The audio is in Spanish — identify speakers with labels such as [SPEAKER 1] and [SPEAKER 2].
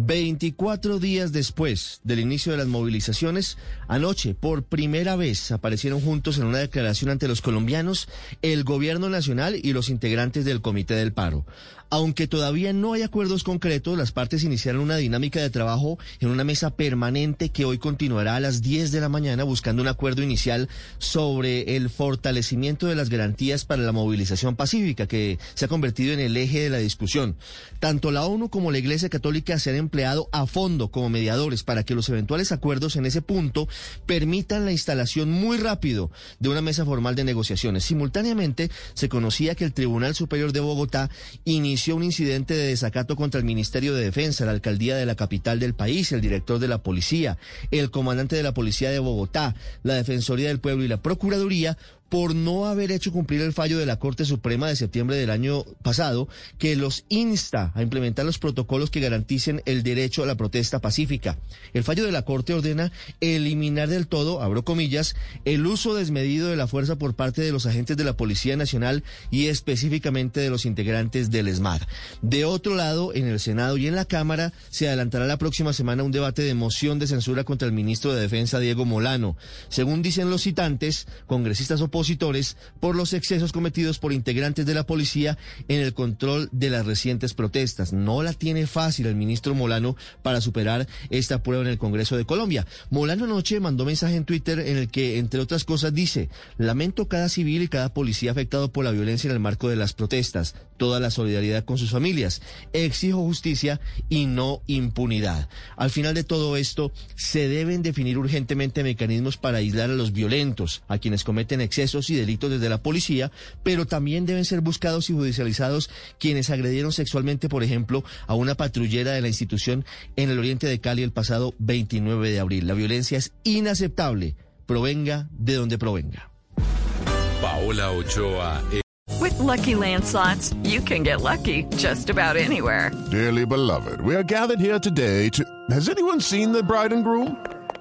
[SPEAKER 1] 24 días después del inicio de las movilizaciones, anoche por primera vez aparecieron juntos en una declaración ante los colombianos el gobierno nacional y los integrantes del Comité del Paro. Aunque todavía no hay acuerdos concretos, las partes iniciaron una dinámica de trabajo en una mesa permanente que hoy continuará a las 10 de la mañana buscando un acuerdo inicial sobre el fortalecimiento de las garantías para la movilización pacífica que se ha convertido en el eje de la discusión. Tanto la ONU como la Iglesia Católica se han empleado a fondo como mediadores para que los eventuales acuerdos en ese punto permitan la instalación muy rápido de una mesa formal de negociaciones. Simultáneamente se conocía que el Tribunal Superior de Bogotá inició un incidente de desacato contra el Ministerio de Defensa, la alcaldía de la capital del país, el director de la policía, el comandante de la policía de Bogotá, la Defensoría del Pueblo y la Procuraduría por no haber hecho cumplir el fallo de la Corte Suprema de septiembre del año pasado, que los insta a implementar los protocolos que garanticen el derecho a la protesta pacífica. El fallo de la Corte ordena eliminar del todo, abro comillas, el uso desmedido de la fuerza por parte de los agentes de la Policía Nacional y específicamente de los integrantes del ESMAD. De otro lado, en el Senado y en la Cámara se adelantará la próxima semana un debate de moción de censura contra el ministro de Defensa, Diego Molano. Según dicen los citantes, congresistas opositores, por los excesos cometidos por integrantes de la policía en el control de las recientes protestas. No la tiene fácil el ministro Molano para superar esta prueba en el Congreso de Colombia. Molano anoche mandó mensaje en Twitter en el que, entre otras cosas, dice, lamento cada civil y cada policía afectado por la violencia en el marco de las protestas, toda la solidaridad con sus familias, exijo justicia y no impunidad. Al final de todo esto, se deben definir urgentemente mecanismos para aislar a los violentos, a quienes cometen excesos y delitos desde la policía, pero también deben ser buscados y judicializados quienes agredieron sexualmente, por ejemplo, a una patrullera de la institución en el oriente de Cali el pasado 29 de abril. La violencia es inaceptable, provenga de donde provenga.
[SPEAKER 2] Paola Ochoa.
[SPEAKER 3] Eh. With lucky landslots, you can get lucky just about anywhere.
[SPEAKER 4] Dearly beloved, we are gathered here today to. Has anyone seen the bride and groom?